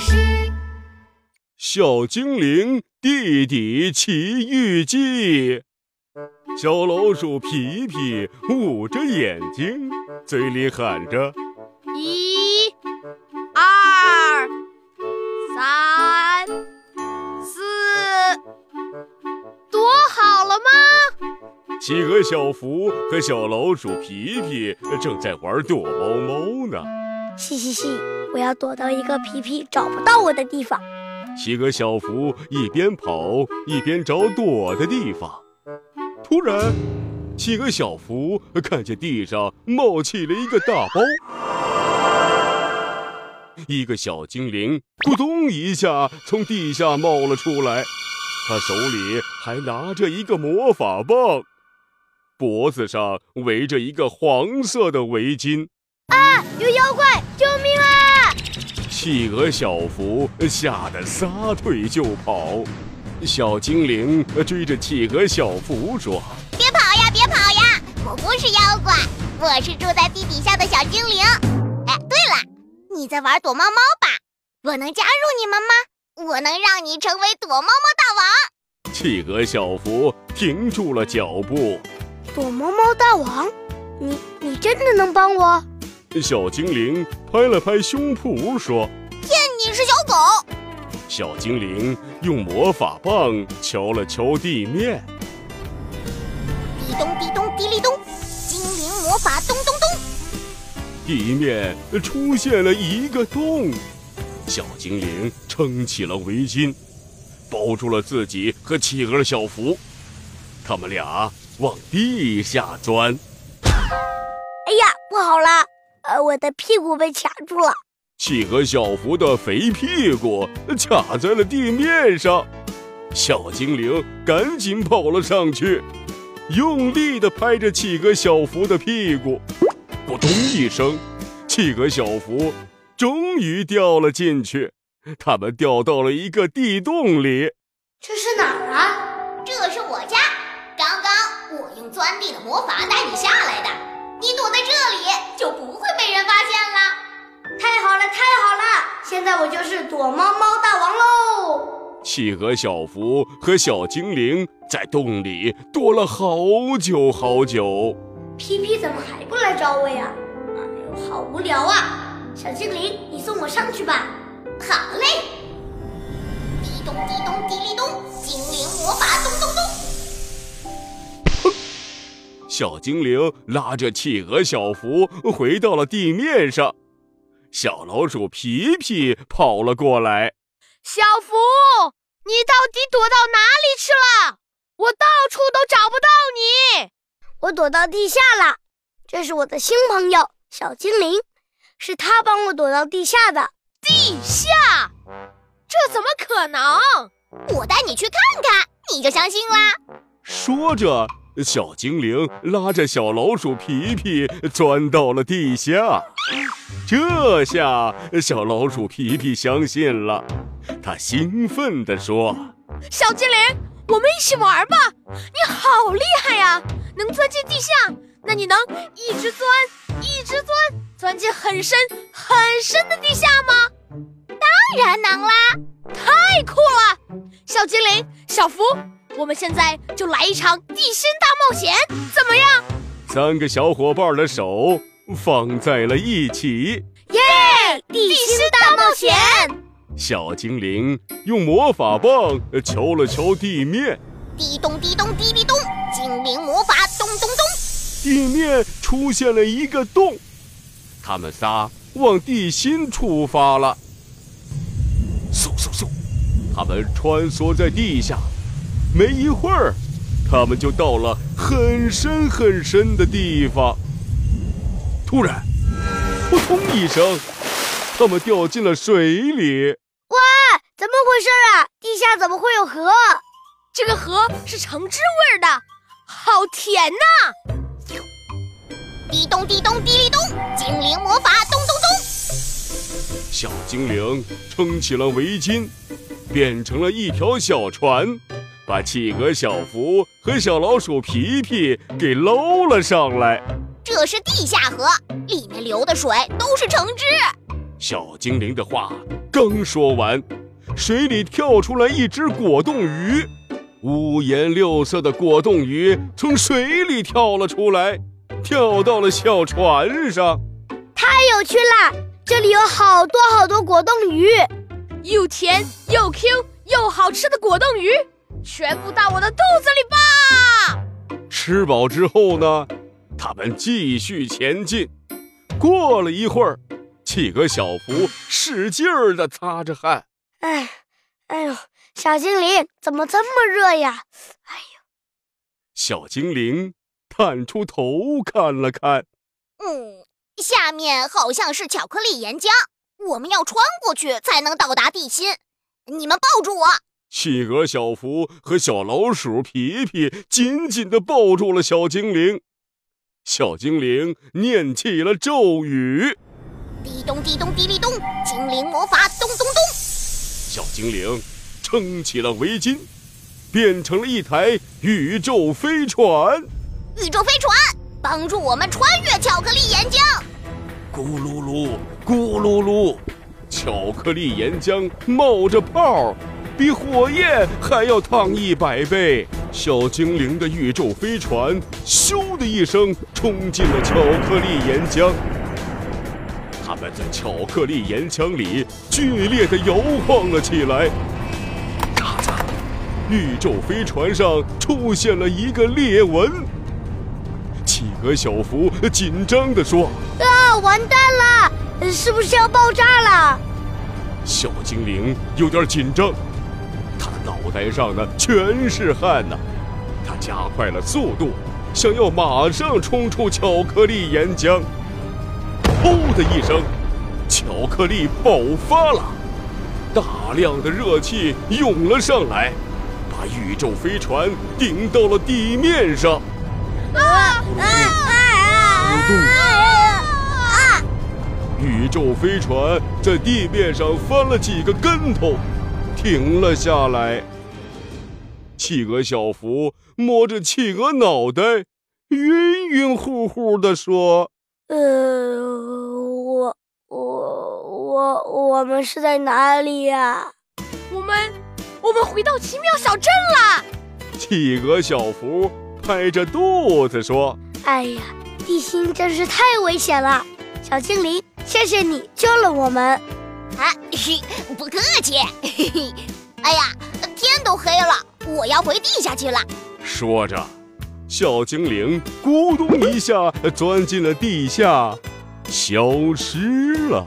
事，《小精灵弟弟奇遇记》。小老鼠皮皮捂着眼睛，嘴里喊着：“一、二、三、四，躲好了吗？”企鹅小福和小老鼠皮皮正在玩躲猫猫呢。嘻嘻嘻，我要躲到一个皮皮找不到我的地方。企鹅小福一边跑一边找躲的地方。突然，企鹅小福看见地上冒起了一个大包，一个小精灵咕咚一下从地下冒了出来，他手里还拿着一个魔法棒，脖子上围着一个黄色的围巾。啊！有妖怪！企鹅小福吓得撒腿就跑。小精灵追着企鹅小福说：“别跑呀，别跑呀！我不是妖怪，我是住在地底下的小精灵。哎，对了，你在玩躲猫猫吧？我能加入你们吗？我能让你成为躲猫猫大王。”企鹅小福停住了脚步。躲猫猫大王，你你真的能帮我？小精灵拍了拍胸脯说：“骗你是小狗。”小精灵用魔法棒敲了敲地面，滴咚滴咚滴哩咚，精灵魔法咚咚咚，地面出现了一个洞。小精灵撑起了围巾，包住了自己和企鹅小福，他们俩往地下钻。哎呀，不好了！呃，我的屁股被卡住了。企鹅小福的肥屁股卡在了地面上，小精灵赶紧跑了上去，用力地拍着企鹅小福的屁股，咕咚一声，企鹅小福终于掉了进去。他们掉到了一个地洞里。这是哪儿啊？这是我家。刚刚我用钻地的魔法带你下来的，你躲在现在我就是躲猫猫大王喽！企鹅小福和小精灵在洞里躲了好久好久。皮皮怎么还不来找我呀？哎呦，好无聊啊！小精灵，你送我上去吧。好嘞！滴咚滴咚滴哩咚，精灵魔法咚咚咚。小精灵拉着企鹅小福回到了地面上。小老鼠皮皮跑了过来，小福，你到底躲到哪里去了？我到处都找不到你。我躲到地下了。这是我的新朋友小精灵，是他帮我躲到地下的。地下？这怎么可能？我带你去看看，你就相信啦。说着，小精灵拉着小老鼠皮皮钻到了地下。这下小老鼠皮皮相信了，他兴奋地说：“小精灵，我们一起玩吧！你好厉害呀，能钻进地下，那你能一直钻，一直钻，钻进很深很深的地下吗？”“当然能啦，太酷了！”小精灵，小福，我们现在就来一场地心大冒险，怎么样？三个小伙伴的手。放在了一起，耶！地心大冒险。小精灵用魔法棒敲了敲地面，滴咚滴咚滴滴咚，精灵魔法咚咚咚，地面出现了一个洞。他们仨往地心出发了，嗖嗖嗖，他们穿梭在地下，没一会儿，他们就到了很深很深的地方。突然，扑通一声，他们掉进了水里。哇，怎么回事啊？地下怎么会有河？这个河是橙汁味的，好甜呐！滴咚滴咚滴哩咚，精灵魔法咚咚咚。小精灵撑起了围巾，变成了一条小船，把企鹅小福和小老鼠皮皮给捞了上来。这是地下河，里面流的水都是橙汁。小精灵的话刚说完，水里跳出来一只果冻鱼，五颜六色的果冻鱼从水里跳了出来，跳到了小船上。太有趣了！这里有好多好多果冻鱼，又甜又 Q 又好吃的果冻鱼，全部到我的肚子里吧！吃饱之后呢，他们继续前进。过了一会儿，企鹅小福使劲儿地擦着汗。哎，哎呦，小精灵怎么这么热呀？哎呦，小精灵探出头看了看，嗯，下面好像是巧克力岩浆，我们要穿过去才能到达地心。你们抱住我！企鹅小福和小老鼠皮皮紧紧地抱住了小精灵。小精灵念起了咒语：滴咚滴咚滴哩咚，精灵魔法咚咚咚。小精灵撑起了围巾，变成了一台宇宙飞船。宇宙飞船帮助我们穿越巧克力岩浆。咕噜噜，咕噜噜，巧克力岩浆冒着泡，比火焰还要烫一百倍。小精灵的宇宙飞船咻的一声冲进了巧克力岩浆，他们在巧克力岩浆里剧烈的摇晃了起来。嘎子！宇宙飞船上出现了一个裂纹。企鹅小福紧张地说：“啊，完蛋了，是不是要爆炸了？”小精灵有点紧张。脑袋上呢全是汗呐，他加快了速度，想要马上冲出巧克力岩浆。噗的一声，巧克力爆发了，大量的热气涌了上来，把宇宙飞船顶到了地面上。啊啊啊啊啊！宇宙飞船在地面上翻了几个跟头。停了下来。企鹅小福摸着企鹅脑袋，晕晕乎乎地说：“呃，我、我、我、我们是在哪里呀？我们、我们回到奇妙小镇啦。”企鹅小福拍着肚子说：“哎呀，地心真是太危险了！小精灵，谢谢你救了我们。”啊，嘿不客气。哎呀，天都黑了，我要回地下去了。说着，小精灵咕咚一下钻进了地下，消失了。